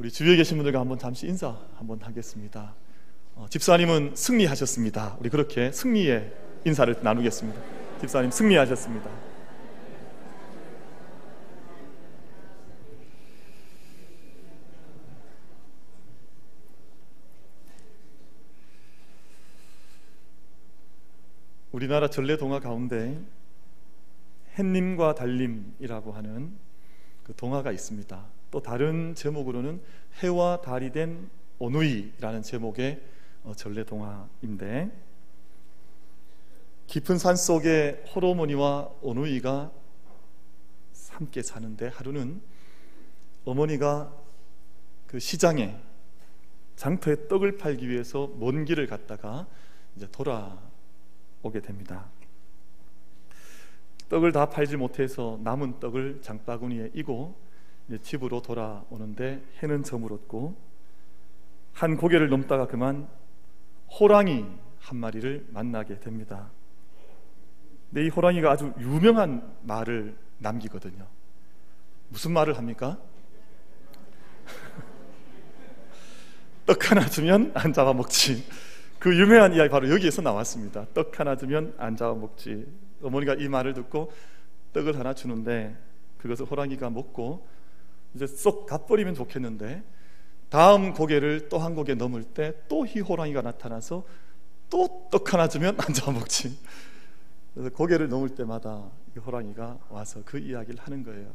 우리 주위에 계신 분들과 한번 잠시 인사 한번 하겠습니다. 어, 집사님은 승리하셨습니다. 우리 그렇게 승리의 인사를 나누겠습니다. 집사님 승리하셨습니다. 우리나라 전래 동화 가운데 햇님과 달님이라고 하는 그 동화가 있습니다. 또 다른 제목으로는 해와 달이 된 오누이라는 제목의 어, 전래 동화인데 깊은 산 속에 호로머니와 오누이가 함께 사는데 하루는 어머니가 그 시장에 장터에 떡을 팔기 위해서 먼 길을 갔다가 이제 돌아오게 됩니다. 떡을 다 팔지 못해서 남은 떡을 장바구니에 이고 집으로 돌아오는데 해는 저물었고 한 고개를 넘다가 그만 호랑이 한 마리를 만나게 됩니다. 근데 이 호랑이가 아주 유명한 말을 남기거든요. 무슨 말을 합니까? 떡 하나 주면 안 잡아먹지. 그 유명한 이야기 바로 여기에서 나왔습니다. 떡 하나 주면 안 잡아먹지. 어머니가 이 말을 듣고 떡을 하나 주는데 그것을 호랑이가 먹고 이제 쏙 가버리면 좋겠는데 다음 고개를 또 한 고개 넘을 때또이 호랑이가 나타나서 또 떡 하나 주면 안 잡아먹지. 그래서 고개를 넘을 때마다 이 호랑이가 와서 그 이야기를 하는 거예요.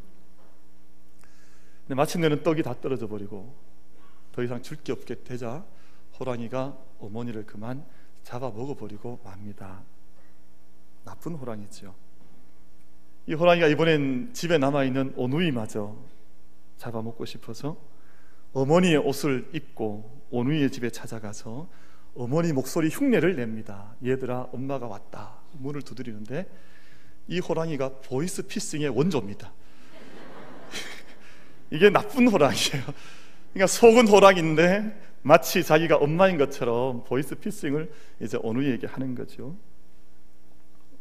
근데 마침내는 떡이 다 떨어져 버리고 더 이상 줄 게 없게 되자 호랑이가 어머니를 그만 잡아 먹어버리고 맙니다. 나쁜 호랑이죠. 이 호랑이가 이번엔 집에 남아있는 오누이마저 잡아먹고 싶어서 어머니의 옷을 입고 오누이의 집에 찾아가서 어머니 목소리 흉내를 냅니다. 얘들아, 엄마가 왔다. 문을 두드리는데 이 호랑이가 보이스 피싱의 원조입니다. 이게 나쁜 호랑이에요. 그러니까 속은 호랑인데 마치 자기가 엄마인 것처럼 보이스 피싱을 이제 오누이에게 하는 거죠.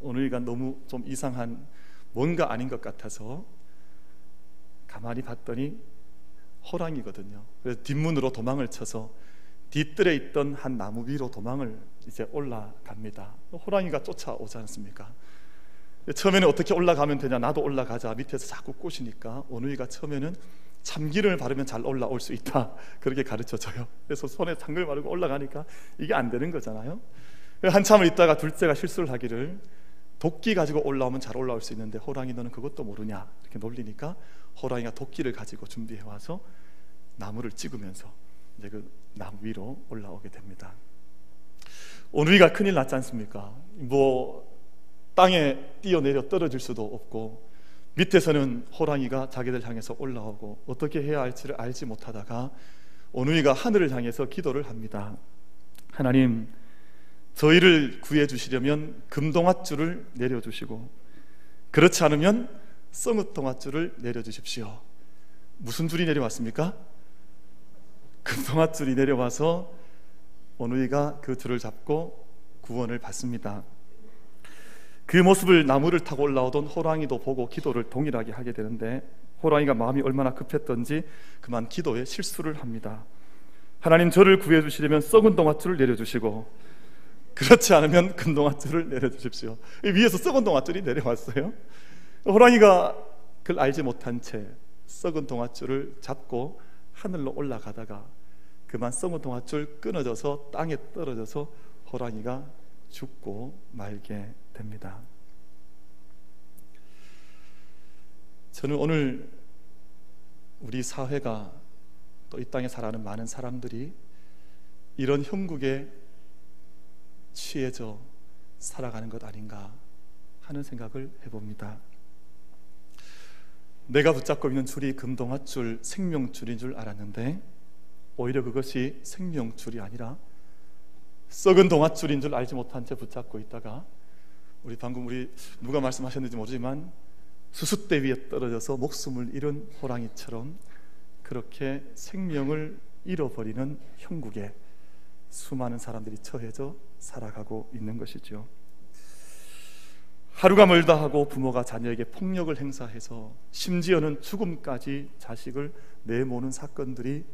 오누이가 너무 좀 이상한 뭔가 아닌 것 같아서 가만히 봤더니 호랑이거든요. 그래서 뒷문으로 도망을 쳐서 뒤뜰에 있던 한 나무 위로 도망을 이제 올라갑니다. 호랑이가 쫓아오지 않습니까? 처음에는 어떻게 올라가면 되냐? 나도 올라가자. 밑에서 자꾸 꼬시니까 오누이가 처음에는 참기름을 바르면 잘 올라올 수 있다. 그렇게 가르쳐 줘요. 그래서 손에 참기름 바르고 올라가니까 이게 안 되는 거잖아요. 한참을 있다가 둘째가 실수를 하기를 도끼 가지고 올라오면 잘 올라올 수 있는데 호랑이 너는 그것도 모르냐? 이렇게 놀리니까 호랑이가 도끼를 가지고 준비해 와서 나무를 찍으면서 이제 그 나무 위로 올라오게 됩니다. 오누이가 큰일 났지 않습니까? 뭐 땅에 뛰어내려 떨어질 수도 없고 밑에서는 호랑이가 자기들 향해서 올라오고 어떻게 해야 할지를 알지 못하다가 오누이가 하늘을 향해서 기도를 합니다. 하나님, 저희를 구해 주시려면 금동아줄을 내려 주시고 그렇지 않으면 썩읒동아줄을 내려 주십시오. 무슨 줄이 내려왔습니까? 금동아줄이 내려와서 오누이가 그 줄을 잡고 구원을 받습니다. 그 모습을 나무를 타고 올라오던 호랑이도 보고 기도를 동일하게 하게 되는데 호랑이가 마음이 얼마나 급했던지 그만 기도에 실수를 합니다. 하나님 저를 구해 주시려면 썩은 동아줄을 내려 주시고 그렇지 않으면 금 동아줄을 내려 주십시오. 위에서 썩은 동아줄이 내려왔어요. 호랑이가 그걸 알지 못한 채 썩은 동아줄을 잡고 하늘로 올라가다가 그만 썩은 동아줄 끊어져서 땅에 떨어져서 호랑이가 죽고 말게 됩니다. 저는 오늘 우리 사회가 또 이 땅에 살아가는 많은 사람들이 이런 형국에 취해져 살아가는 것 아닌가 하는 생각을 해봅니다. 내가 붙잡고 있는 줄이 금동아줄, 생명줄인 줄 알았는데 오히려 그것이 생명줄이 아니라 썩은 동아줄인 줄 알지 못한 채 붙잡고 있다가 우리 방금 우리 누가 말씀하셨는지 모르지만 수숫대 위에 떨어져서 목숨을 잃은 호랑이처럼 그렇게 생명을 잃어버리는 형국에 수많은 사람들이 처해져 살아가고 있는 것이죠. 하루가 멀다 하고 부모가 자녀에게 폭력을 행사해서 심지어는 죽음까지 자식을 내모는 사건들이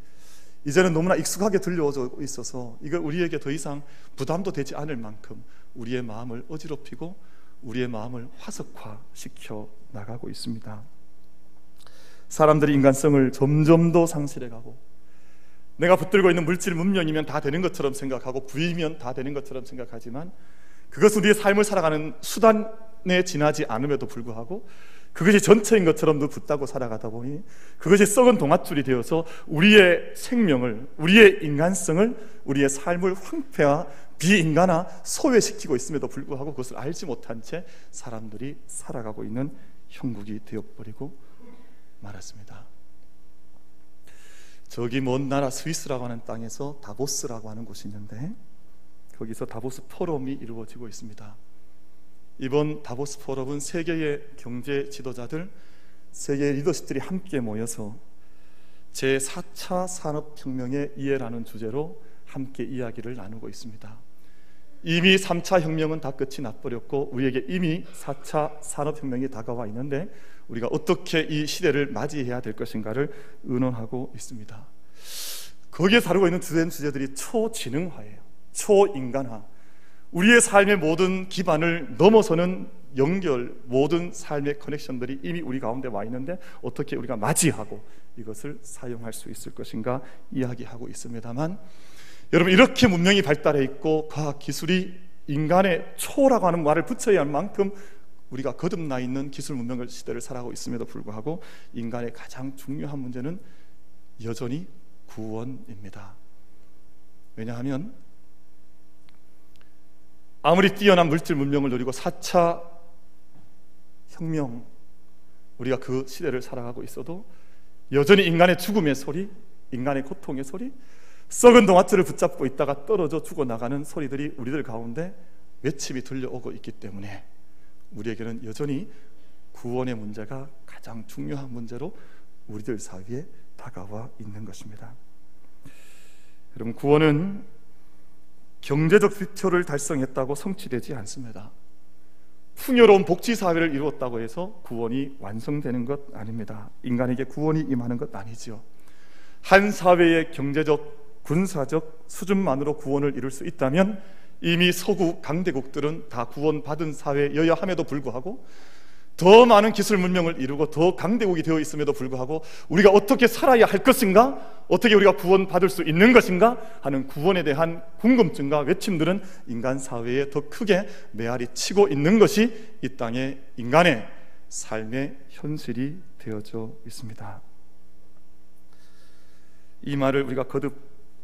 이제는 너무나 익숙하게 들려오고 있어서 이걸 우리에게 더 이상 부담도 되지 않을 만큼 우리의 마음을 어지럽히고 우리의 마음을 화석화시켜 나가고 있습니다. 사람들이 인간성을 점점 더 상실해가고 내가 붙들고 있는 물질 문명이면 다 되는 것처럼 생각하고 부이면 다 되는 것처럼 생각하지만 그것은 우리의 삶을 살아가는 수단 에 지나지 않음에도 불구하고 그것이 전체인 것처럼 늘 붙다고 살아가다 보니 그것이 썩은 동아줄이 되어서 우리의 생명을, 우리의 인간성을, 우리의 삶을 황폐화, 비인간화, 소외시키고 있음에도 불구하고 그것을 알지 못한 채 사람들이 살아가고 있는 형국이 되어버리고 말았습니다. 저기 먼 나라 스위스라고 하는 땅에서 다보스라고 하는 곳이 있는데 거기서 다보스 포럼이 이루어지고 있습니다. 이번 다보스 포럼은 세계의 경제 지도자들, 세계 리더십들이 함께 모여서 제 4차 산업혁명의 이해라는 주제로 함께 이야기를 나누고 있습니다. 이미 3차 혁명은 다 끝이 나버렸고 우리에게 이미 4차 산업혁명이 다가와 있는데 우리가 어떻게 이 시대를 맞이해야 될 것인가를 의논하고 있습니다. 거기에 다루고 있는 주된 주제들이 초지능화예요. 초인간화. 우리의 삶의 모든 기반을 넘어서는 연결, 모든 삶의 커넥션들이 이미 우리 가운데 와 있는데 어떻게 우리가 맞이하고 이것을 사용할 수 있을 것인가 이야기하고 있습니다만 여러분 이렇게 문명이 발달해 있고 과학 기술이 인간의 초라고 하는 말을 붙여야 할 만큼 우리가 거듭나 있는 기술 문명 시대를 살아가고 있음에도 불구하고 인간의 가장 중요한 문제는 여전히 구원입니다. 왜냐하면 아무리 뛰어난 물질 문명을 누리고 4차 혁명 우리가 그 시대를 살아가고 있어도 여전히 인간의 죽음의 소리, 인간의 고통의 소리, 썩은 동아줄을 붙잡고 있다가 떨어져 죽어 나가는 소리들이 우리들 가운데 외침이 들려오고 있기 때문에 우리에게는 여전히 구원의 문제가 가장 중요한 문제로 우리들 사이에 다가와 있는 것입니다. 여러분 구원은 경제적 지표를 달성했다고 성취되지 않습니다. 풍요로운 복지 사회를 이루었다고 해서 구원이 완성되는 것 아닙니다. 인간에게 구원이 임하는 것 아니지요. 한 사회의 경제적, 군사적 수준만으로 구원을 이룰 수 있다면 이미 서구 강대국들은 다 구원받은 사회여야 함에도 불구하고 더 많은 기술 문명을 이루고 더 강대국이 되어 있음에도 불구하고 우리가 어떻게 살아야 할 것인가? 어떻게 우리가 구원받을 수 있는 것인가? 하는 구원에 대한 궁금증과 외침들은 인간 사회에 더 크게 메아리 치고 있는 것이 이 땅의 인간의 삶의 현실이 되어져 있습니다. 이 말을 우리가 거듭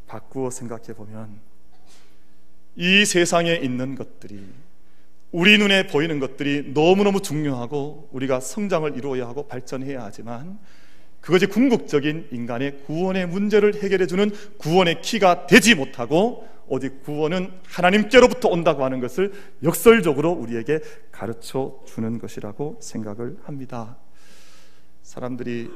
바꾸어 생각해 보면 이 세상에 있는 것들이 우리 눈에 보이는 것들이 너무너무 중요하고 우리가 성장을 이루어야 하고 발전해야 하지만 그것이 궁극적인 인간의 구원의 문제를 해결해 주는 구원의 키가 되지 못하고 오직 구원은 하나님께로부터 온다고 하는 것을 역설적으로 우리에게 가르쳐 주는 것이라고 생각을 합니다. 사람들이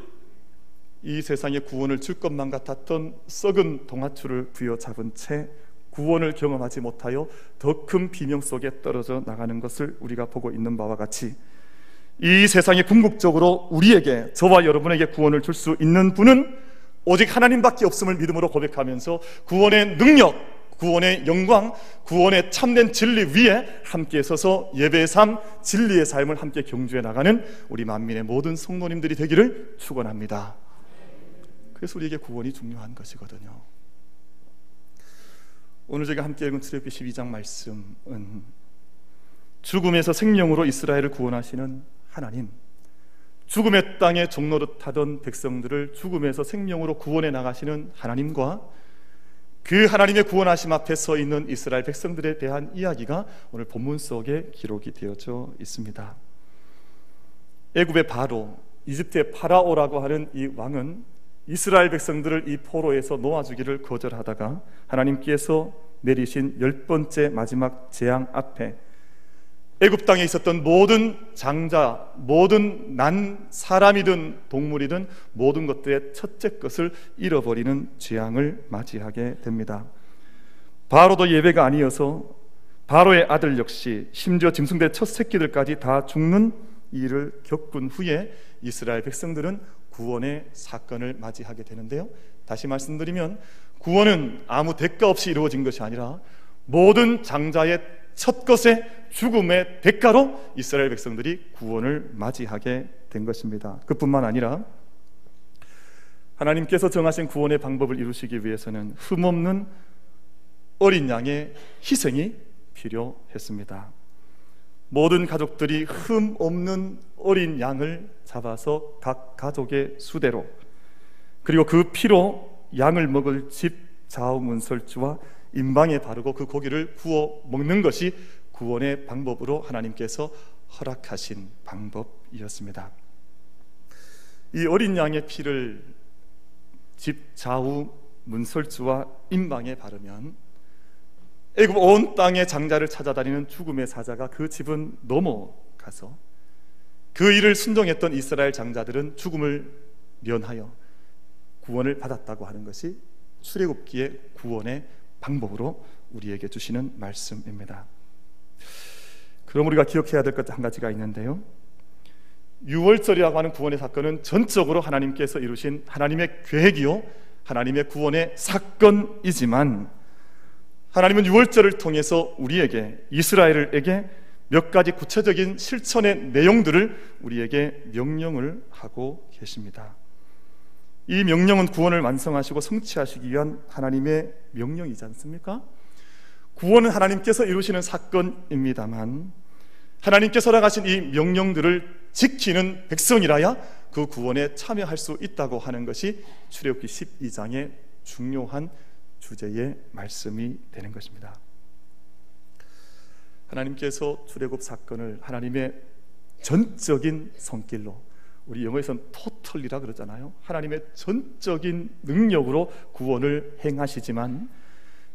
이 세상에 구원을 줄 것만 같았던 썩은 동아줄을 부여잡은 채 구원을 경험하지 못하여 더 큰 비명 속에 떨어져 나가는 것을 우리가 보고 있는 바와 같이 이 세상에 궁극적으로 우리에게 저와 여러분에게 구원을 줄 수 있는 분은 오직 하나님밖에 없음을 믿음으로 고백하면서 구원의 능력, 구원의 영광, 구원의 참된 진리 위에 함께 서서 예배의 삶, 진리의 삶을 함께 경주해 나가는 우리 만민의 모든 성도님들이 되기를 축원합니다. 그래서 우리에게 구원이 중요한 것이거든요. 오늘 제가 함께 읽은 출애굽기 12장 말씀은 죽음에서 생명으로 이스라엘을 구원하시는 하나님, 죽음의 땅에 종노릇하던 백성들을 죽음에서 생명으로 구원해 나가시는 하나님과 그 하나님의 구원하심 앞에 서 있는 이스라엘 백성들에 대한 이야기가 오늘 본문 속에 기록이 되어져 있습니다. 애굽의 바로, 이집트의 파라오라고 하는 이 왕은 이스라엘 백성들을 이 포로에서 놓아주기를 거절하다가 하나님께서 내리신 열 번째 마지막 재앙 앞에 애굽 땅에 있었던 모든 장자, 모든 난 사람이든 동물이든 모든 것들의 첫째 것을 잃어버리는 재앙을 맞이하게 됩니다. 바로도 예배가 아니어서 바로의 아들 역시 심지어 짐승대 첫 새끼들까지 다 죽는 일을 겪은 후에 이스라엘 백성들은 구원의 사건을 맞이하게 되는데요. 다시 말씀드리면 구원은 아무 대가 없이 이루어진 것이 아니라 모든 장자의 첫 것의 죽음의 대가로 이스라엘 백성들이 구원을 맞이하게 된 것입니다. 그뿐만 아니라 하나님께서 정하신 구원의 방법을 이루시기 위해서는 흠없는 어린 양의 희생이 필요했습니다. 모든 가족들이 흠 없는 어린 양을 잡아서 각 가족의 수대로 그리고 그 피로 양을 먹을 집 좌우문설주와 임방에 바르고 그 고기를 구워 먹는 것이 구원의 방법으로 하나님께서 허락하신 방법이었습니다. 이 어린 양의 피를 집 좌우 문설주와 임방에 바르면 애굽 온 땅의 장자를 찾아다니는 죽음의 사자가 그 집은 넘어가서 그 일을 순종했던 이스라엘 장자들은 죽음을 면하여 구원을 받았다고 하는 것이 출애굽기의 구원의 방법으로 우리에게 주시는 말씀입니다. 그럼 우리가 기억해야 될 것 한 가지가 있는데요. 유월절이라고 하는 구원의 사건은 전적으로 하나님께서 이루신 하나님의 계획이요 하나님의 구원의 사건이지만 하나님은 유월절을 통해서 우리에게 이스라엘에게 몇 가지 구체적인 실천의 내용들을 우리에게 명령을 하고 계십니다. 이 명령은 구원을 완성하시고 성취하시기 위한 하나님의 명령이지 않습니까? 구원은 하나님께서 이루시는 사건입니다만 하나님께서 허락하신 이 명령들을 지키는 백성이라야 그 구원에 참여할 수 있다고 하는 것이 출애굽기 12장의 중요한 주제의 말씀이 되는 것입니다. 하나님께서 출애굽 사건을 하나님의 전적인 손길로 우리 영어에서는 토털리라 그러잖아요. 하나님의 전적인 능력으로 구원을 행하시지만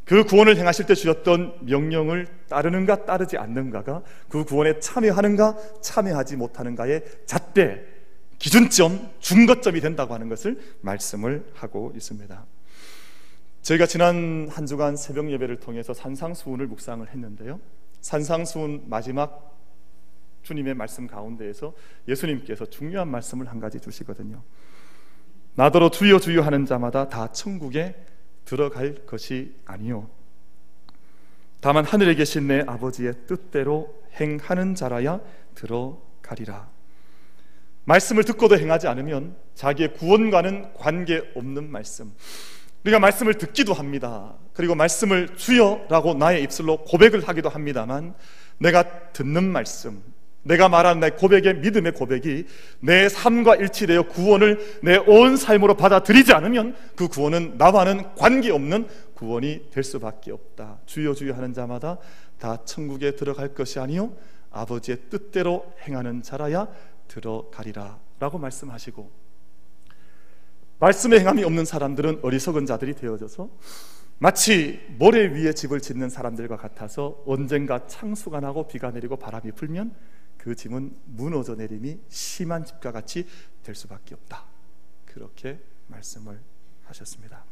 그 구원을 행하실 때 주셨던 명령을 따르는가 따르지 않는가가 그 구원에 참여하는가 참여하지 못하는가의 잣대 기준점 중거점이 된다고 하는 것을 말씀을 하고 있습니다. 저희가 지난 한 주간 새벽 예배를 통해서 산상수훈을 묵상을 했는데요. 산상수훈 마지막 주님의 말씀 가운데에서 예수님께서 중요한 말씀을 한 가지 주시거든요. 나더러 주여 주여 하는 자마다 다 천국에 들어갈 것이 아니요. 다만 하늘에 계신 내 아버지의 뜻대로 행하는 자라야 들어가리라. 말씀을 듣고도 행하지 않으면 자기의 구원과는 관계없는 말씀. 우리가 말씀을 듣기도 합니다. 그리고 말씀을 주여라고 나의 입술로 고백을 하기도 합니다만 내가 듣는 말씀, 내가 말한 내 고백의 믿음의 고백이 내 삶과 일치되어 구원을 내 온 삶으로 받아들이지 않으면 그 구원은 나와는 관계없는 구원이 될 수밖에 없다. 주여 주여 하는 자마다 다 천국에 들어갈 것이 아니요 아버지의 뜻대로 행하는 자라야 들어가리라 라고 말씀하시고 말씀의 행함이 없는 사람들은 어리석은 자들이 되어져서 마치 모래 위에 집을 짓는 사람들과 같아서 언젠가 창수가 나고 비가 내리고 바람이 불면 그 집은 무너져 내림이 심한 집과 같이 될 수밖에 없다. 그렇게 말씀을 하셨습니다.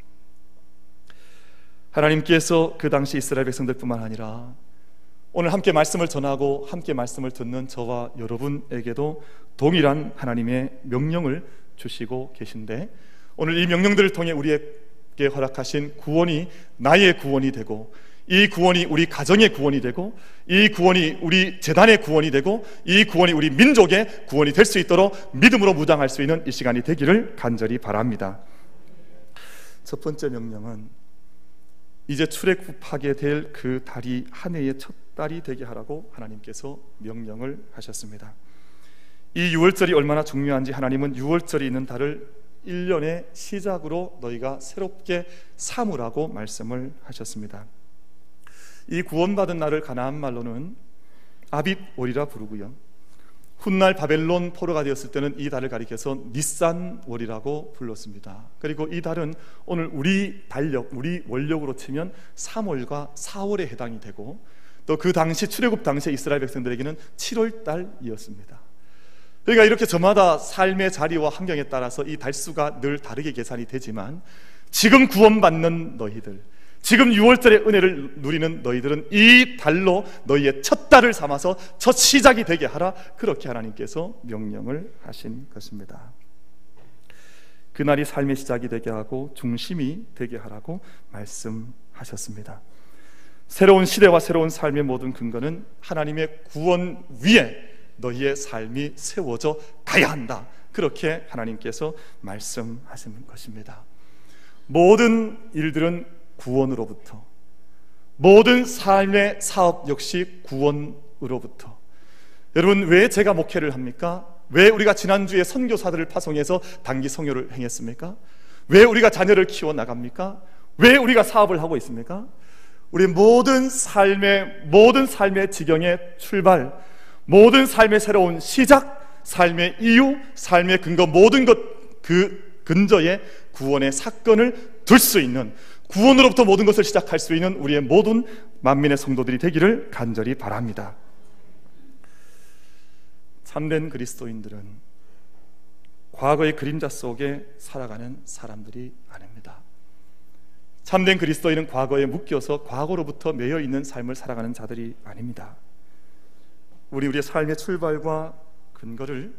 하나님께서 그 당시 이스라엘 백성들뿐만 아니라 오늘 함께 말씀을 전하고 함께 말씀을 듣는 저와 여러분에게도 동일한 하나님의 명령을 주시고 계신데 오늘 이 명령들을 통해 우리에게 허락하신 구원이 나의 구원이 되고 이 구원이 우리 가정의 구원이 되고 이 구원이 우리 재단의 구원이 되고 이 구원이 우리 민족의 구원이 될 수 있도록 믿음으로 무장할 수 있는 이 시간이 되기를 간절히 바랍니다. 첫 번째 명령은 이제 출애굽하게 될 그 달이 한 해의 첫 달이 되게 하라고 하나님께서 명령을 하셨습니다. 이 6월절이 얼마나 중요한지 하나님은 6월절이 있는 달을 1년의 시작으로 너희가 새롭게 삼으라고 말씀을 하셨습니다. 이 구원받은 날을 가나안 말로는 아빕월이라 부르고요. 훗날 바벨론 포로가 되었을 때는 이 달을 가리켜서 니산월이라고 불렀습니다. 그리고 이 달은 오늘 우리 달력, 우리 원력으로 치면 3월과 4월에 해당이 되고 또 그 당시 출애굽 당시 이스라엘 백성들에게는 7월 달이었습니다. 그러니까 이렇게 저마다 삶의 자리와 환경에 따라서 이 달수가 늘 다르게 계산이 되지만 지금 구원받는 너희들, 지금 6월절의 은혜를 누리는 너희들은 이 달로 너희의 첫 달을 삼아서 첫 시작이 되게 하라. 그렇게 하나님께서 명령을 하신 것입니다. 그날이 삶의 시작이 되게 하고 중심이 되게 하라고 말씀하셨습니다. 새로운 시대와 새로운 삶의 모든 근거는 하나님의 구원 위에 너희의 삶이 세워져 가야 한다. 그렇게 하나님께서 말씀하시는 것입니다. 모든 일들은 구원으로부터 모든 삶의 사업 역시 구원으로부터 여러분 왜 제가 목회를 합니까? 왜 우리가 지난주에 선교사들을 파송해서 단기 성교를 행했습니까? 왜 우리가 자녀를 키워 나갑니까? 왜 우리가 사업을 하고 있습니까? 우리 모든 삶의 모든 삶의 지경의 출발, 모든 삶의 새로운 시작, 삶의 이유, 삶의 근거 모든 것 그 근저에 구원의 사건을 둘 수 있는 구원으로부터 모든 것을 시작할 수 있는 우리의 모든 만민의 성도들이 되기를 간절히 바랍니다. 참된 그리스도인들은 과거의 그림자 속에 살아가는 사람들이 아닙니다. 참된 그리스도인은 과거에 묶여서 과거로부터 매여 있는 삶을 살아가는 자들이 아닙니다. 우리 우리의 삶의 출발과 근거를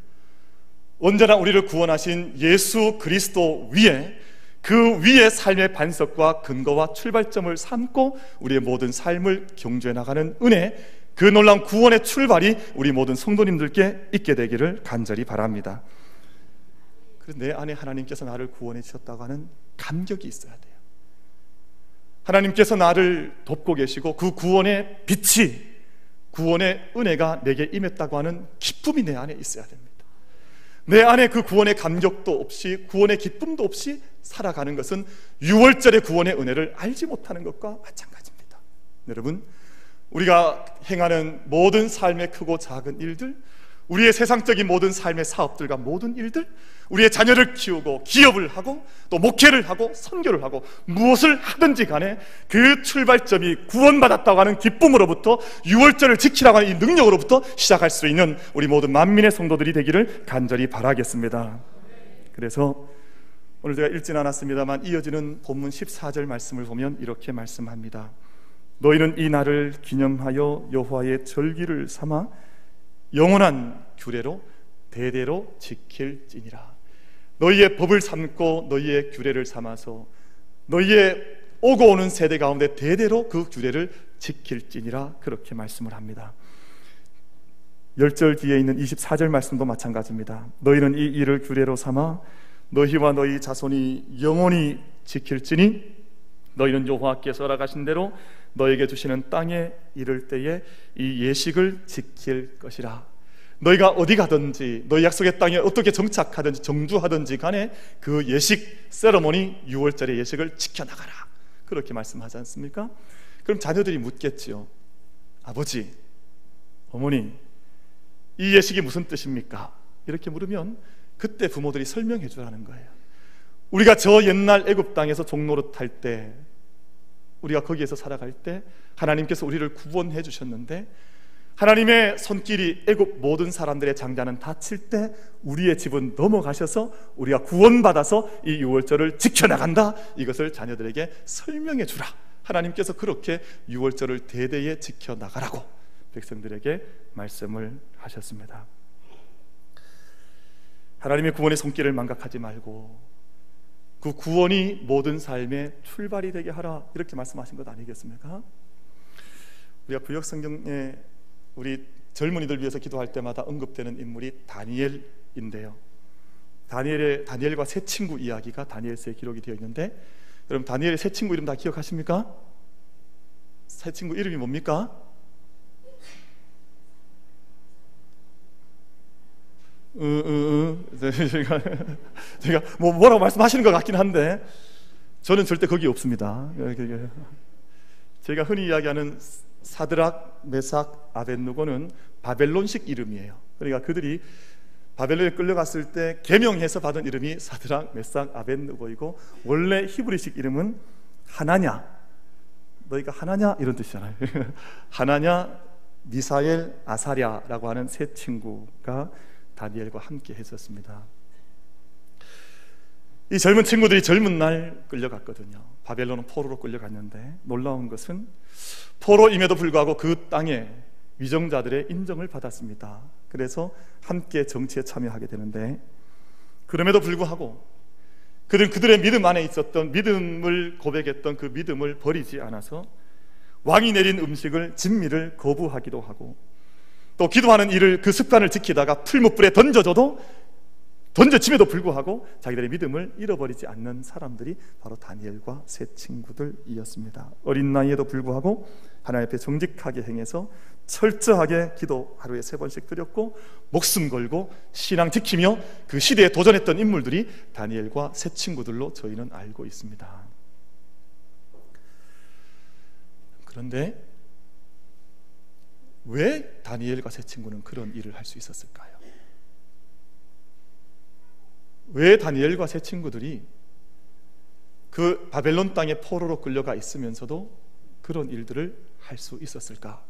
언제나 우리를 구원하신 예수 그리스도 위에 그 위에 삶의 반석과 근거와 출발점을 삼고 우리의 모든 삶을 경주해 나가는 은혜 그 놀라운 구원의 출발이 우리 모든 성도님들께 있게 되기를 간절히 바랍니다. 그런데 내 안에 하나님께서 나를 구원해 주셨다고 하는 감격이 있어야 돼요. 하나님께서 나를 돕고 계시고 그 구원의 빛이 구원의 은혜가 내게 임했다고 하는 기쁨이 내 안에 있어야 됩니다. 내 안에 그 구원의 감격도 없이 구원의 기쁨도 없이 살아가는 것은 6월절의 구원의 은혜를 알지 못하는 것과 마찬가지입니다. 여러분, 우리가 행하는 모든 삶의 크고 작은 일들, 우리의 세상적인 모든 삶의 사업들과 모든 일들, 우리의 자녀를 키우고 기업을 하고 또 목회를 하고 선교를 하고 무엇을 하든지 간에 그 출발점이 구원받았다고 하는 기쁨으로부터 유월절을 지키라고 하는 이 능력으로부터 시작할 수 있는 우리 모든 만민의 성도들이 되기를 간절히 바라겠습니다. 그래서 오늘 제가 읽진 않았습니다만 이어지는 본문 14절 말씀을 보면 이렇게 말씀합니다. 너희는 이 날을 기념하여 여호와의 절기를 삼아 영원한 규례로 대대로 지킬지니라. 너희의 법을 삼고 너희의 규례를 삼아서 너희의 오고 오는 세대 가운데 대대로 그 규례를 지킬지니라 그렇게 말씀을 합니다. 열절 뒤에 있는 24절 말씀도 마찬가지입니다. 너희는 이 일을 규례로 삼아 너희와 너희 자손이 영원히 지킬지니 너희는 여호와께서 허락하신 대로 너에게 주시는 땅에 이를 때에 이 예식을 지킬 것이라. 너희가 어디 가든지 너희 약속의 땅에 어떻게 정착하든지 정주하든지 간에 그 예식 세러머니 6월절의 예식을 지켜나가라. 그렇게 말씀하지 않습니까? 그럼 자녀들이 묻겠지요. 아버지, 어머니, 이 예식이 무슨 뜻입니까? 이렇게 물으면 그때 부모들이 설명해 주라는 거예요. 우리가 저 옛날 애굽 땅에서 종로를 탈때 우리가 거기에서 살아갈 때 하나님께서 우리를 구원해 주셨는데 하나님의 손길이 애굽 모든 사람들의 장자는 다칠 때 우리의 집은 넘어가셔서 우리가 구원받아서 이 유월절을 지켜나간다. 이것을 자녀들에게 설명해 주라. 하나님께서 그렇게 유월절을 대대에 지켜나가라고 백성들에게 말씀을 하셨습니다. 하나님의 구원의 손길을 망각하지 말고 그 구원이 모든 삶의 출발이 되게 하라 이렇게 말씀하신 것 아니겠습니까? 우리가 구약 성경에 우리 젊은이들 위해서 기도할 때마다 언급되는 인물이 다니엘인데요. 다니엘의 다니엘과 세 친구 이야기가 다니엘서에 기록이 되어 있는데 여러분 다니엘의 세 친구 이름 다 기억하십니까? 세 친구 이름이 뭡니까? 으으으 제가 뭐 뭐라고 말씀하시는 것 같긴 한데 저는 절대 거기 없습니다. 제가 흔히 이야기하는 사드락, 메삭, 아벤누고는 바벨론식 이름이에요. 그러니까 그들이 바벨론에 끌려갔을 때 개명해서 받은 이름이 사드락, 메삭, 아벤누고이고 원래 히브리식 이름은 하나냐. 너희가 하나냐 이런 뜻이잖아요. 하나냐, 미사엘, 아사랴라고 하는 세 친구가 다니엘과 함께 했었습니다. 이 젊은 친구들이 젊은 날 끌려갔거든요. 바벨론은 포로로 끌려갔는데 놀라운 것은 포로임에도 불구하고 그 땅에 위정자들의 인정을 받았습니다. 그래서 함께 정치에 참여하게 되는데 그럼에도 불구하고 그들은 그들의 믿음 안에 있었던 믿음을 고백했던 그 믿음을 버리지 않아서 왕이 내린 음식을 진미를 거부하기도 하고 또 기도하는 일을 그 습관을 지키다가 풀무불에 던져줘도 던져짐에도 불구하고 자기들의 믿음을 잃어버리지 않는 사람들이 바로 다니엘과 세 친구들이었습니다. 어린 나이에도 불구하고 하나님 앞에 정직하게 행해서 철저하게 기도 하루에 세 번씩 드렸고 목숨 걸고 신앙 지키며 그 시대에 도전했던 인물들이 다니엘과 세 친구들로 저희는 알고 있습니다. 그런데 왜 다니엘과 세 친구는 그런 일을 할 수 있었을까요? 왜 다니엘과 세 친구들이 그 바벨론 땅의 포로로 끌려가 있으면서도 그런 일들을 할 수 있었을까?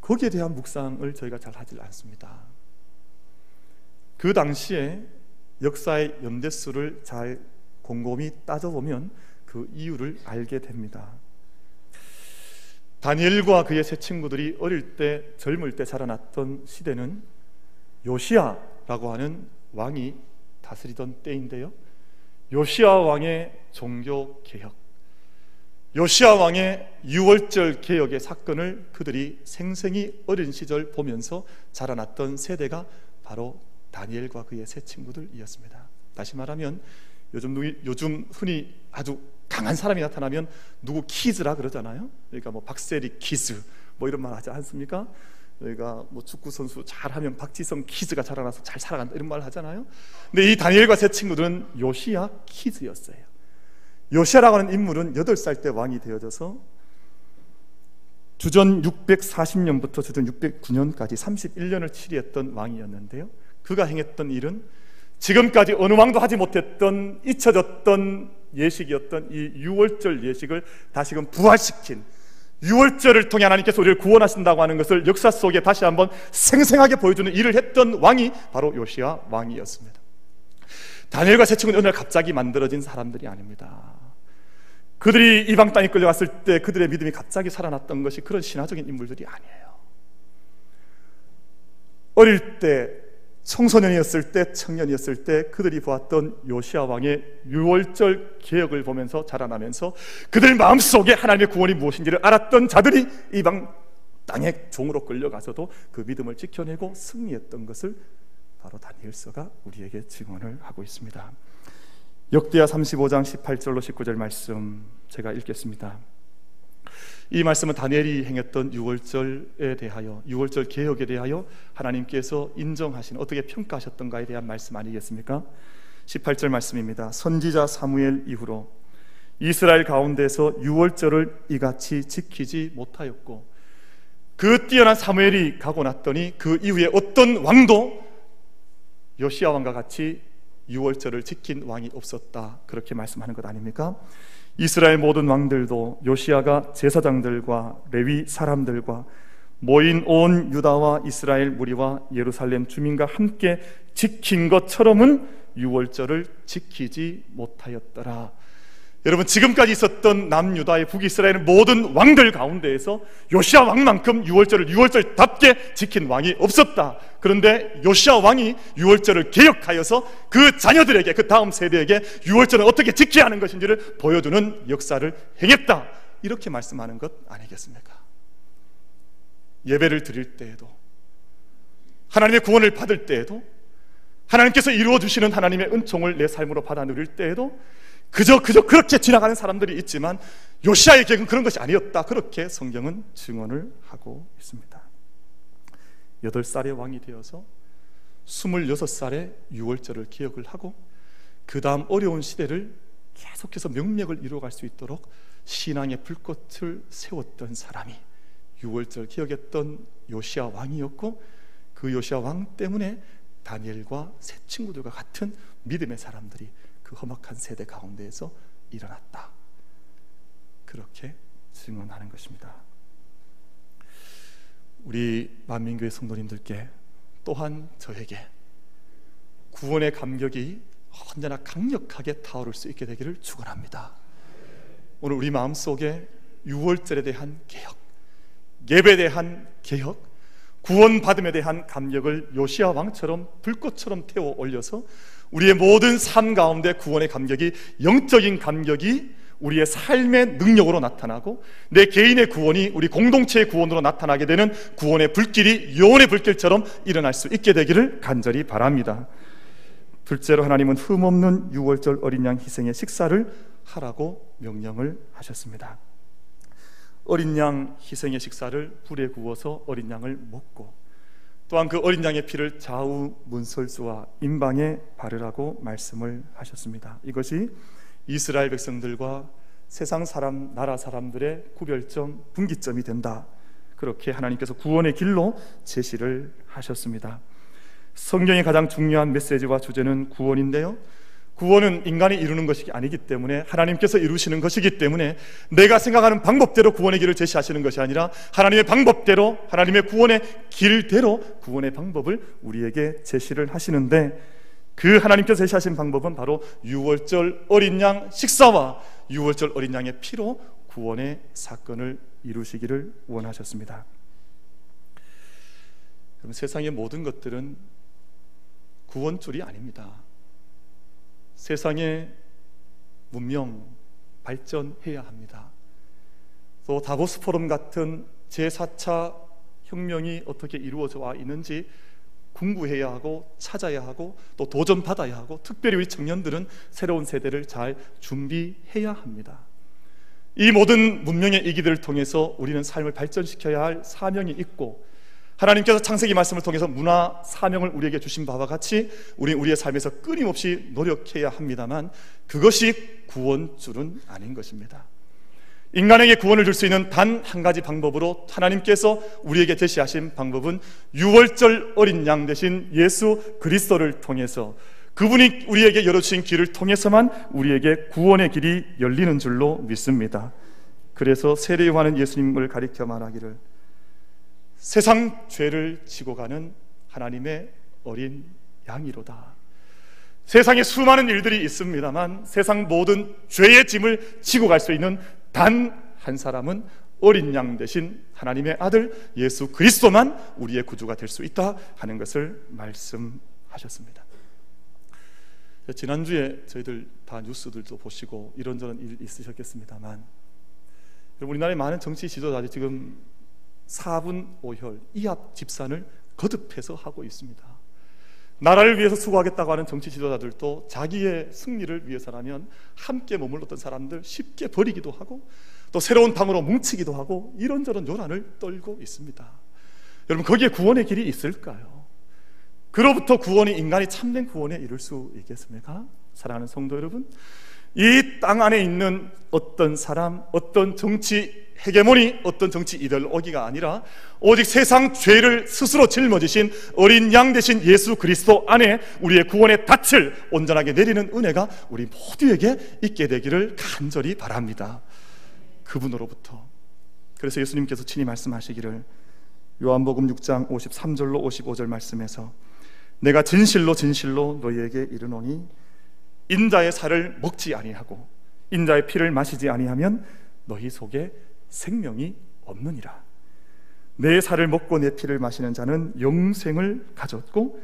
거기에 대한 묵상을 저희가 잘 하질 않습니다. 그 당시에 역사의 연대수를 잘 곰곰이 따져보면 그 이유를 알게 됩니다. 다니엘과 그의 세 친구들이 어릴 때 젊을 때 자라났던 시대는 요시아라고 하는 왕이 다스리던 때인데요. 요시아 왕의 종교 개혁, 요시아 왕의 유월절 개혁의 사건을 그들이 생생히 어린 시절 보면서 자라났던 세대가 바로 다니엘과 그의 세 친구들이었습니다. 다시 말하면 요즘 요즘 흔히 아주 강한 사람이 나타나면 누구 kids라 그러잖아요. 그러니까 뭐 박세리 kids 뭐 이런 말 하지 않습니까? 저희가 뭐 축구 선수 잘하면 박지성 키즈가 자라나서 잘 살아간다 이런 말 하잖아요. 근데 이 다니엘과 세 친구들은 요시야 키즈였어요. 요시야라고 하는 인물은 8살 때 왕이 되어져서 주전 640년부터 주전 609년까지 31년을 치리했던 왕이었는데요. 그가 행했던 일은 지금까지 어느 왕도 하지 못했던 잊혀졌던 예식이었던 이 유월절 예식을 다시금 부활시킨 유월절을 통해 하나님께서 우리를 구원하신다고 하는 것을 역사 속에 다시 한번 생생하게 보여주는 일을 했던 왕이 바로 요시아 왕이었습니다. 다니엘과 세 친구는 오늘 갑자기 만들어진 사람들이 아닙니다. 그들이 이방 땅에 끌려갔을 때 그들의 믿음이 갑자기 살아났던 것이 그런 신화적인 인물들이 아니에요. 어릴 때 청소년이었을 때, 청년이었을 때 그들이 보았던 요시아 왕의 유월절 개혁을 보면서 자라나면서 그들 마음속에 하나님의 구원이 무엇인지를 알았던 자들이 이방 땅의 종으로 끌려가서도 그 믿음을 지켜내고 승리했던 것을 바로 다니엘서가 우리에게 증언을 하고 있습니다. 역대하 35장 18절로 19절 말씀 제가 읽겠습니다. 이 말씀은 다니엘이 행했던 유월절에 대하여 유월절 개혁에 대하여 하나님께서 인정하신 어떻게 평가하셨던가에 대한 말씀 아니겠습니까? 18절 말씀입니다. 선지자 사무엘 이후로 이스라엘 가운데서 유월절을 이같이 지키지 못하였고 그 뛰어난 사무엘이 가고 났더니 그 이후에 어떤 왕도 요시아 왕과 같이 유월절을 지킨 왕이 없었다. 그렇게 말씀하는 것 아닙니까? 이스라엘 모든 왕들도 요시아가 제사장들과 레위 사람들과 모인 온 유다와 이스라엘 무리와 예루살렘 주민과 함께 지킨 것처럼은 유월절을 지키지 못하였더라. 여러분 지금까지 있었던 남유다의 북이스라엘 모든 왕들 가운데에서 요시아 왕만큼 유월절을 유월절답게 지킨 왕이 없었다. 그런데 요시아 왕이 유월절을 개혁하여서 그 자녀들에게 그 다음 세대에게 유월절을 어떻게 지켜야 하는 것인지를 보여주는 역사를 행했다. 이렇게 말씀하는 것 아니겠습니까? 예배를 드릴 때에도 하나님의 구원을 받을 때에도 하나님께서 이루어 주시는 하나님의 은총을 내 삶으로 받아 누릴 때에도 그저 그저 그렇게 지나가는 사람들이 있지만 요시아의 계획은 그런 것이 아니었다. 그렇게 성경은 증언을 하고 있습니다. 8살의 왕이 되어서 26살에 6월절을 기억을 하고 그 다음 어려운 시대를 계속해서 명맥을 이루어갈 수 있도록 신앙의 불꽃을 세웠던 사람이 6월절 기억했던 요시아 왕이었고 그 요시아 왕 때문에 다니엘과 새 친구들과 같은 믿음의 사람들이 그 험악한 세대 가운데에서 일어났다. 그렇게 증언하는 것입니다. 우리 만민교회 성도님들께 또한 저에게 구원의 감격이 언제나 강력하게 타오를 수 있게 되기를 축원합니다. 오늘 우리 마음속에 유월절에 대한 개혁, 예배에 대한 개혁, 구원 받음에 대한 감격을 요시아 왕처럼 불꽃처럼 태워 올려서 우리의 모든 삶 가운데 구원의 감격이 영적인 감격이 우리의 삶의 능력으로 나타나고 내 개인의 구원이 우리 공동체의 구원으로 나타나게 되는 구원의 불길이 요원의 불길처럼 일어날 수 있게 되기를 간절히 바랍니다. 둘째로 하나님은 흠없는 유월절 어린 양 희생의 식사를 하라고 명령을 하셨습니다. 어린 양 희생의 식사를 불에 구워서 어린 양을 먹고 또한 그 어린 양의 피를 좌우 문설수와 임방에 바르라고 말씀을 하셨습니다. 이것이 이스라엘 백성들과 세상 사람, 나라 사람들의 구별점, 분기점이 된다. 그렇게 하나님께서 구원의 길로 제시를 하셨습니다. 성경의 가장 중요한 메시지와 주제는 구원인데요. 구원은 인간이 이루는 것이 아니기 때문에 하나님께서 이루시는 것이기 때문에 내가 생각하는 방법대로 구원의 길을 제시하시는 것이 아니라 하나님의 방법대로 하나님의 구원의 길대로 구원의 방법을 우리에게 제시를 하시는데 그 하나님께서 제시하신 방법은 바로 유월절 어린 양 식사와 유월절 어린 양의 피로 구원의 사건을 이루시기를 원하셨습니다. 그럼 세상의 모든 것들은 구원줄이 아닙니다. 세상의 문명 발전해야 합니다. 또 다보스 포럼 같은 제4차 혁명이 어떻게 이루어져 와 있는지 궁구해야 하고 찾아야 하고 또 도전받아야 하고 특별히 우리 청년들은 새로운 세대를 잘 준비해야 합니다. 이 모든 문명의 이기들을 통해서 우리는 삶을 발전시켜야 할 사명이 있고 하나님께서 창세기 말씀을 통해서 문화 사명을 우리에게 주신 바와 같이 우리 우리의 삶에서 끊임없이 노력해야 합니다만 그것이 구원줄은 아닌 것입니다. 인간에게 구원을 줄 수 있는 단 한 가지 방법으로 하나님께서 우리에게 제시하신 방법은 유월절 어린 양 대신 예수 그리스도를 통해서 그분이 우리에게 열어주신 길을 통해서만 우리에게 구원의 길이 열리는 줄로 믿습니다. 그래서 세례 요한은 예수님을 가리켜 말하기를 세상 죄를 지고 가는 하나님의 어린 양이로다. 세상에 수많은 일들이 있습니다만 세상 모든 죄의 짐을 지고 갈 수 있는 단 한 사람은 어린 양 대신 하나님의 아들 예수 그리스도만 우리의 구주가 될 수 있다 하는 것을 말씀하셨습니다. 지난주에 저희들 다 뉴스들도 보시고 이런저런 일 있으셨겠습니다만 우리나라의 많은 정치 지도자들이 지금 4분 5혈 이합 집산을 거듭해서 하고 있습니다. 나라를 위해서 수고하겠다고 하는 정치 지도자들도 자기의 승리를 위해서라면 함께 머물렀던 사람들 쉽게 버리기도 하고 또 새로운 당으로 뭉치기도 하고 이런저런 요란을 떨고 있습니다. 여러분 거기에 구원의 길이 있을까요? 그로부터 구원이 인간이 참된 구원에 이를 수 있겠습니까? 사랑하는 성도 여러분, 이 땅 안에 있는 어떤 사람, 어떤 정치 헤게모니 어떤 정치 이데올로기가 아니라 오직 세상 죄를 스스로 짊어지신 어린 양 대신 예수 그리스도 안에 우리의 구원의 닻을 온전하게 내리는 은혜가 우리 모두에게 있게 되기를 간절히 바랍니다. 그분으로부터. 그래서 예수님께서 친히 말씀하시기를 요한복음 6장 53절로 55절 말씀에서 내가 진실로 진실로 너희에게 이르노니 인자의 살을 먹지 아니하고 인자의 피를 마시지 아니하면 너희 속에 생명이 없느니라. 내 살을 먹고 내 피를 마시는 자는 영생을 가졌고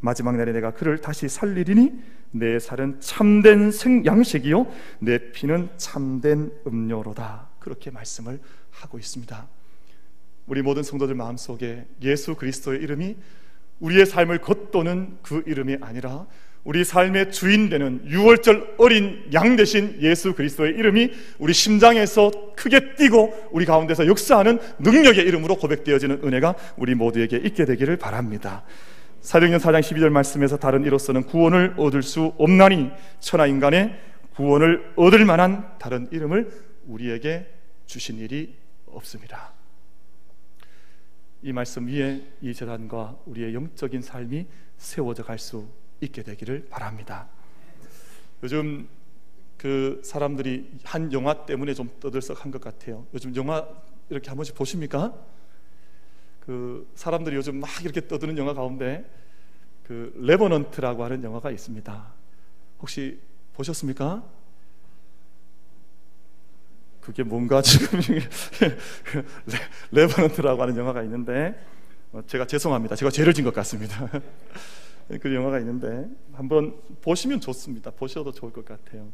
마지막 날에 내가 그를 다시 살리리니 내 살은 참된 생 양식이요 내 피는 참된 음료로다. 그렇게 말씀을 하고 있습니다. 우리 모든 성도들 마음속에 예수 그리스도의 이름이 우리의 삶을 겉도는 그 이름이 아니라 우리 삶의 주인 되는 6월절 어린 양 대신 예수 그리스도의 이름이 우리 심장에서 크게 뛰고 우리 가운데서 역사하는 능력의 이름으로 고백되어지는 은혜가 우리 모두에게 있게 되기를 바랍니다. 사도행전 4장 12절 말씀에서 다른 이로서는 구원을 얻을 수 없나니 천하 인간의 구원을 얻을 만한 다른 이름을 우리에게 주신 일이 없습니다. 이 말씀 위에 이 재단과 우리의 영적인 삶이 세워져 갈 수 있게 되기를 바랍니다. 요즘 그 사람들이 한 영화 때문에 좀 떠들썩한 것 같아요. 요즘 영화 이렇게 한 번씩 보십니까? 그 사람들이 요즘 막 이렇게 떠드는 영화 가운데 그 레버넌트라고 하는 영화가 있습니다. 혹시 보셨습니까? 그게 뭔가 지금 레버넌트라고 하는 영화가 있는데 어, 제가 죄송합니다. 제가 죄를 진 것 같습니다. 그 영화가 있는데 한번 보시면 좋습니다. 보셔도 좋을 것 같아요.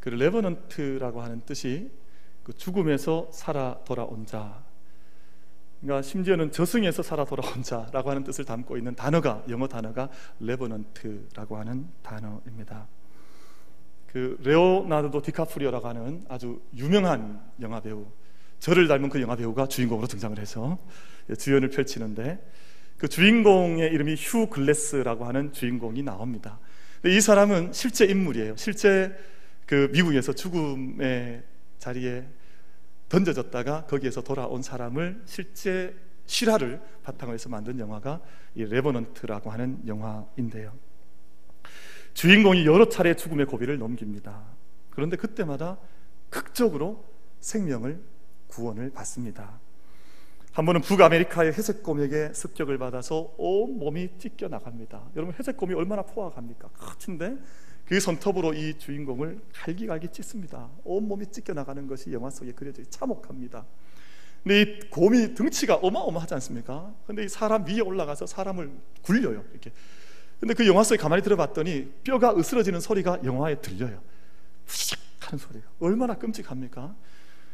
그 revenant라고 하는 뜻이 그 죽음에서 살아 돌아온 자. 그러니까 심지어는 저승에서 살아 돌아온 자라고 하는 뜻을 담고 있는 단어가 영어 단어가 revenant라고 하는 단어입니다. 그 레오나르도 디카프리오라고 하는 아주 유명한 영화 배우 저를 닮은 그 영화 배우가 주인공으로 등장을 해서 주연을 펼치는데 그 주인공의 이름이 휴 글래스라고 하는 주인공이 나옵니다. 이 사람은 실제 인물이에요. 실제 그 미국에서 죽음의 자리에 던져졌다가 거기에서 돌아온 사람을 실제 실화를 바탕으로 해서 만든 영화가 이 레버넌트라고 하는 영화인데요. 주인공이 여러 차례 죽음의 고비를 넘깁니다. 그런데 그때마다 극적으로 생명을 구원을 받습니다. 한 번은 북아메리카의 회색곰에게 습격을 받아서 온 몸이 찢겨 나갑니다. 여러분 회색곰이 얼마나 포악합니까? 크친데 그 손톱으로 이 주인공을 갈기갈기 찢습니다. 온 몸이 찢겨 나가는 것이 영화 속에 그려져 참혹합니다. 근데 이 곰이 등치가 어마어마하지 않습니까? 근데 이 사람 위에 올라가서 사람을 굴려요. 이렇게. 근데 그 영화 속에 가만히 들어봤더니 뼈가 으스러지는 소리가 영화에 들려요. 푸식 하는 소리가 얼마나 끔찍합니까?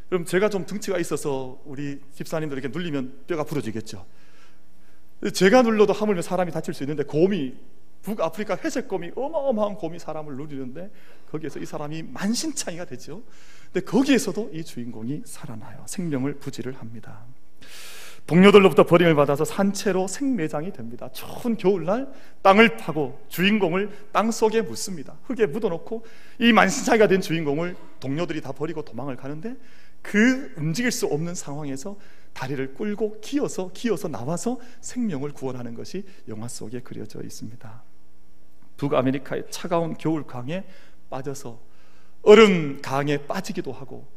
그럼 제가 좀 등치가 있어서 우리 집사님들 이렇게 눌리면 뼈가 부러지겠죠. 제가 눌러도 하물며 사람이 다칠 수 있는데 곰이 북아프리카 회색곰이 어마어마한 곰이 사람을 누리는데 거기에서 이 사람이 만신창이가 되죠. 근데 거기에서도 이 주인공이 살아나요. 생명을 부지를 합니다. 동료들로부터 버림을 받아서 산채로 생매장이 됩니다. 추운 겨울날 땅을 파고 주인공을 땅 속에 묻습니다. 흙에 묻어놓고 이 만신창이가 된 주인공을 동료들이 다 버리고 도망을 가는데 그 움직일 수 없는 상황에서 다리를 끌고 기어서 기어서 나와서 생명을 구원하는 것이 영화 속에 그려져 있습니다. 북아메리카의 차가운 겨울 강에 빠져서 얼음 강에 빠지기도 하고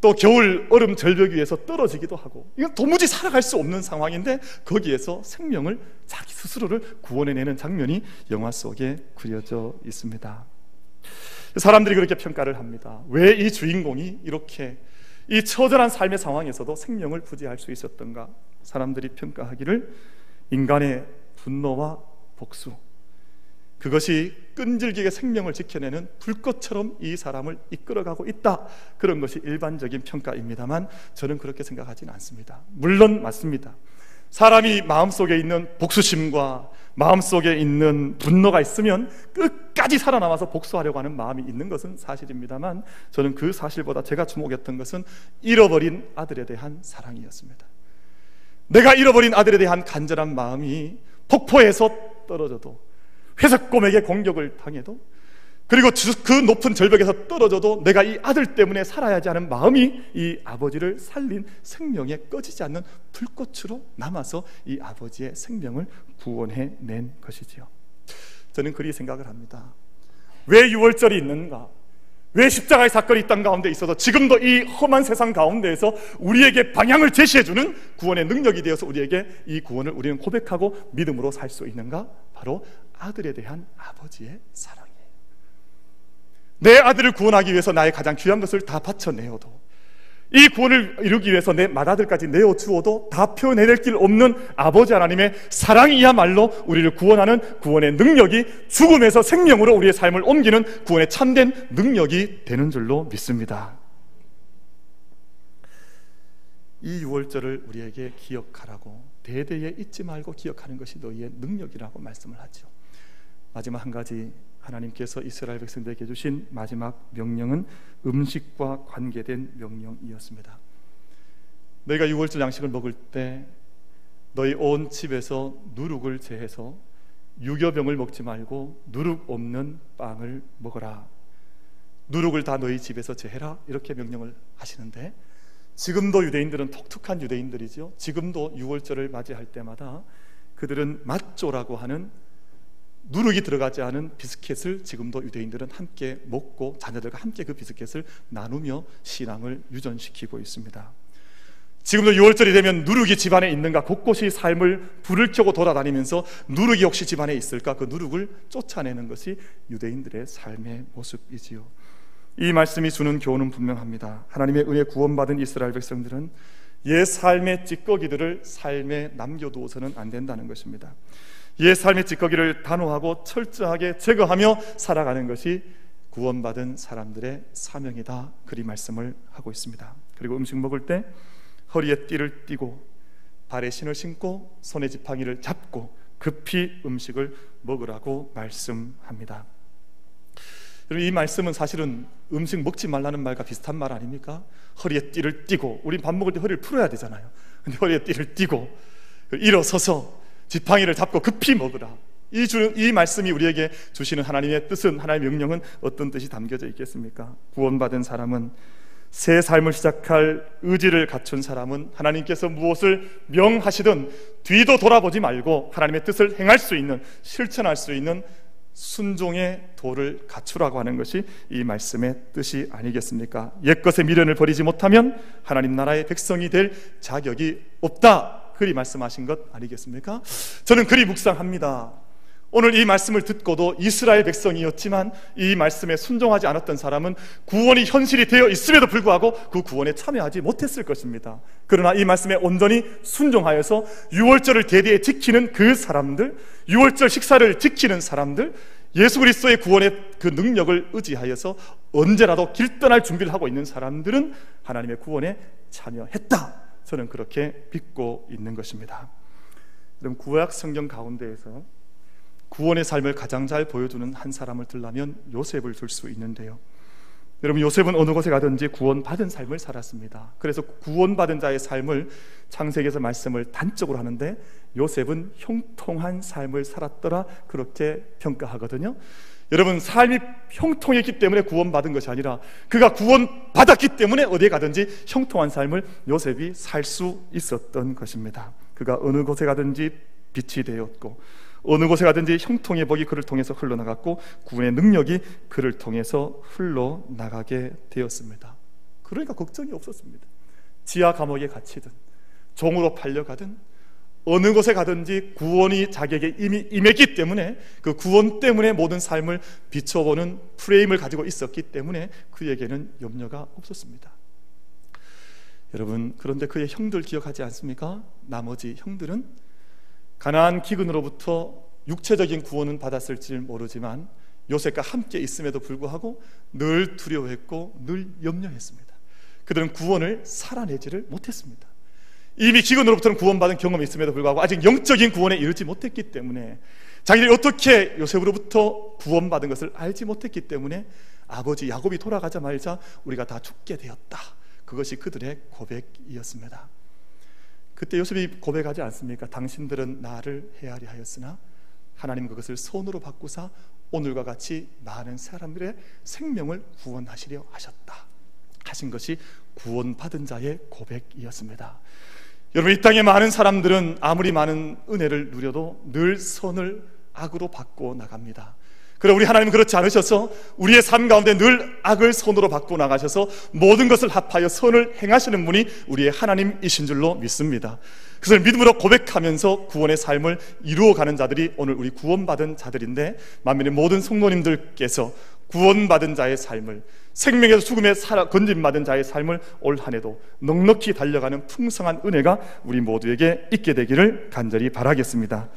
또 겨울 얼음 절벽 위에서 떨어지기도 하고 이건 도무지 살아갈 수 없는 상황인데 거기에서 생명을 자기 스스로를 구원해내는 장면이 영화 속에 그려져 있습니다. 사람들이 그렇게 평가를 합니다. 왜 이 주인공이 이렇게 이 처절한 삶의 상황에서도 생명을 부지할 수 있었던가? 사람들이 평가하기를 인간의 분노와 복수, 그것이 끈질기게 생명을 지켜내는 불꽃처럼 이 사람을 이끌어가고 있다. 그런 것이 일반적인 평가입니다만 저는 그렇게 생각하지는 않습니다. 물론 맞습니다. 사람이 마음속에 있는 복수심과 마음속에 있는 분노가 있으면 끝까지 살아남아서 복수하려고 하는 마음이 있는 것은 사실입니다만 저는 그 사실보다 제가 주목했던 것은 잃어버린 아들에 대한 사랑이었습니다. 내가 잃어버린 아들에 대한 간절한 마음이 폭포에서 떨어져도 회색 곰에게 공격을 당해도 그리고 그 높은 절벽에서 떨어져도 내가 이 아들 때문에 살아야지 하는 마음이 이 아버지를 살린 생명에 꺼지지 않는 불꽃으로 남아서 이 아버지의 생명을 구원해 낸 것이지요. 저는 그리 생각을 합니다. 왜 6월절이 있는가? 왜 십자가의 사건이 이 땅 가운데 있어서 지금도 이 험한 세상 가운데에서 우리에게 방향을 제시해주는 구원의 능력이 되어서 우리에게 이 구원을 우리는 고백하고 믿음으로 살 수 있는가? 바로 아들에 대한 아버지의 사랑이에요. 내 아들을 구원하기 위해서 나의 가장 귀한 것을 다 바쳐내어도 이 구원을 이루기 위해서 내 맏아들까지 내어주어도 다 표현해낼 길 없는 아버지 하나님의 사랑이야말로 우리를 구원하는 구원의 능력이 죽음에서 생명으로 우리의 삶을 옮기는 구원의 참된 능력이 되는 줄로 믿습니다. 이 유월절을 우리에게 기억하라고 대대에 잊지 말고 기억하는 것이 너희의 능력이라고 말씀을 하죠. 마지막 한 가지 하나님께서 이스라엘 백성들에게 주신 마지막 명령은 음식과 관계된 명령이었습니다. 너희가 유월절 양식을 먹을 때 너희 온 집에서 누룩을 제해서 유교병을 먹지 말고 누룩 없는 빵을 먹어라. 누룩을 다 너희 집에서 제해라. 이렇게 명령을 하시는데 지금도 유대인들은 독특한 유대인들이죠. 지금도 유월절을 맞이할 때마다 그들은 맛조라고 하는 누룩이 들어가지 않은 비스켓을 지금도 유대인들은 함께 먹고 자녀들과 함께 그 비스켓을 나누며 신앙을 유전시키고 있습니다. 지금도 6월절이 되면 누룩이 집안에 있는가 곳곳이 삶을 불을 켜고 돌아다니면서 누룩이 혹시 집안에 있을까 그 누룩을 쫓아내는 것이 유대인들의 삶의 모습이지요. 이 말씀이 주는 교훈은 분명합니다. 하나님의 은혜 구원받은 이스라엘 백성들은 옛 삶의 찌꺼기들을 삶에 남겨두어서는 안 된다는 것입니다. 옛 삶의 찌꺼기를 단호하고 철저하게 제거하며 살아가는 것이 구원받은 사람들의 사명이다. 그리 말씀을 하고 있습니다. 그리고 음식 먹을 때 허리에 띠를 띠고 발에 신을 신고 손에 지팡이를 잡고 급히 음식을 먹으라고 말씀합니다. 이 말씀은 사실은 음식 먹지 말라는 말과 비슷한 말 아닙니까? 허리에 띠를 띠고 우리 밥 먹을 때 허리를 풀어야 되잖아요. 근데 허리에 띠를 띠고 일어서서 지팡이를 잡고 급히 먹으라. 이, 주, 이 말씀이 우리에게 주시는 하나님의 뜻은 하나님의 명령은 어떤 뜻이 담겨져 있겠습니까? 구원받은 사람은 새 삶을 시작할 의지를 갖춘 사람은 하나님께서 무엇을 명하시든 뒤도 돌아보지 말고 하나님의 뜻을 행할 수 있는 실천할 수 있는 순종의 도를 갖추라고 하는 것이 이 말씀의 뜻이 아니겠습니까? 옛것의 미련을 버리지 못하면 하나님 나라의 백성이 될 자격이 없다. 그리 말씀하신 것 아니겠습니까? 저는 그리 묵상합니다. 오늘 이 말씀을 듣고도 이스라엘 백성이었지만 이 말씀에 순종하지 않았던 사람은 구원이 현실이 되어 있음에도 불구하고 그 구원에 참여하지 못했을 것입니다. 그러나 이 말씀에 온전히 순종하여서 유월절을 대대에 지키는 그 사람들, 유월절 식사를 지키는 사람들, 예수 그리스도의 구원의 그 능력을 의지하여서 언제라도 길 떠날 준비를 하고 있는 사람들은 하나님의 구원에 참여했다. 저는 그렇게 믿고 있는 것입니다. 그럼 구약 성경 가운데에서 구원의 삶을 가장 잘 보여주는 한 사람을 들라면 요셉을 들 수 있는데요. 여러분 요셉은 어느 곳에 가든지 구원받은 삶을 살았습니다. 그래서 구원받은 자의 삶을 창세기에서 말씀을 단적으로 하는데 요셉은 형통한 삶을 살았더라 그렇게 평가하거든요. 여러분 삶이 형통했기 때문에 구원받은 것이 아니라 그가 구원받았기 때문에 어디에 가든지 형통한 삶을 요셉이 살 수 있었던 것입니다. 그가 어느 곳에 가든지 빛이 되었고 어느 곳에 가든지 형통의 복이 그를 통해서 흘러나갔고 구원의 능력이 그를 통해서 흘러나가게 되었습니다. 그러니까 걱정이 없었습니다. 지하 감옥에 갇히든 종으로 팔려가든 어느 곳에 가든지 구원이 자기에게 이미 임했기 때문에 그 구원 때문에 모든 삶을 비춰보는 프레임을 가지고 있었기 때문에 그에게는 염려가 없었습니다. 여러분 그런데 그의 형들 기억하지 않습니까? 나머지 형들은 가나안 기근으로부터 육체적인 구원은 받았을지 모르지만 요셉과 함께 있음에도 불구하고 늘 두려워했고 늘 염려했습니다. 그들은 구원을 살아내지를 못했습니다. 이미 기근으로부터는 구원받은 경험이 있음에도 불구하고 아직 영적인 구원에 이르지 못했기 때문에 자기들이 어떻게 요셉으로부터 구원받은 것을 알지 못했기 때문에 아버지 야곱이 돌아가자마자 우리가 다 죽게 되었다. 그것이 그들의 고백이었습니다. 그때 요셉이 고백하지 않습니까? 당신들은 나를 헤아리 하였으나 하나님 그것을 손으로 바꾸사 오늘과 같이 많은 사람들의 생명을 구원하시려 하셨다. 하신 것이 구원받은 자의 고백이었습니다. 여러분 이 땅에 많은 사람들은 아무리 많은 은혜를 누려도 늘 선을 악으로 바꿔 나갑니다. 그래 우리 하나님 그렇지 않으셔서 우리의 삶 가운데 늘 악을 선으로 바꿔 나가셔서 모든 것을 합하여 선을 행하시는 분이 우리의 하나님이신 줄로 믿습니다. 그것을 믿음으로 고백하면서 구원의 삶을 이루어가는 자들이 오늘 우리 구원받은 자들인데 만민의 모든 성도님들께서 구원받은 자의 삶을 생명에서 죽음에 건진받은 자의 삶을 올 한해도 넉넉히 달려가는 풍성한 은혜가 우리 모두에게 있게 되기를 간절히 바라겠습니다.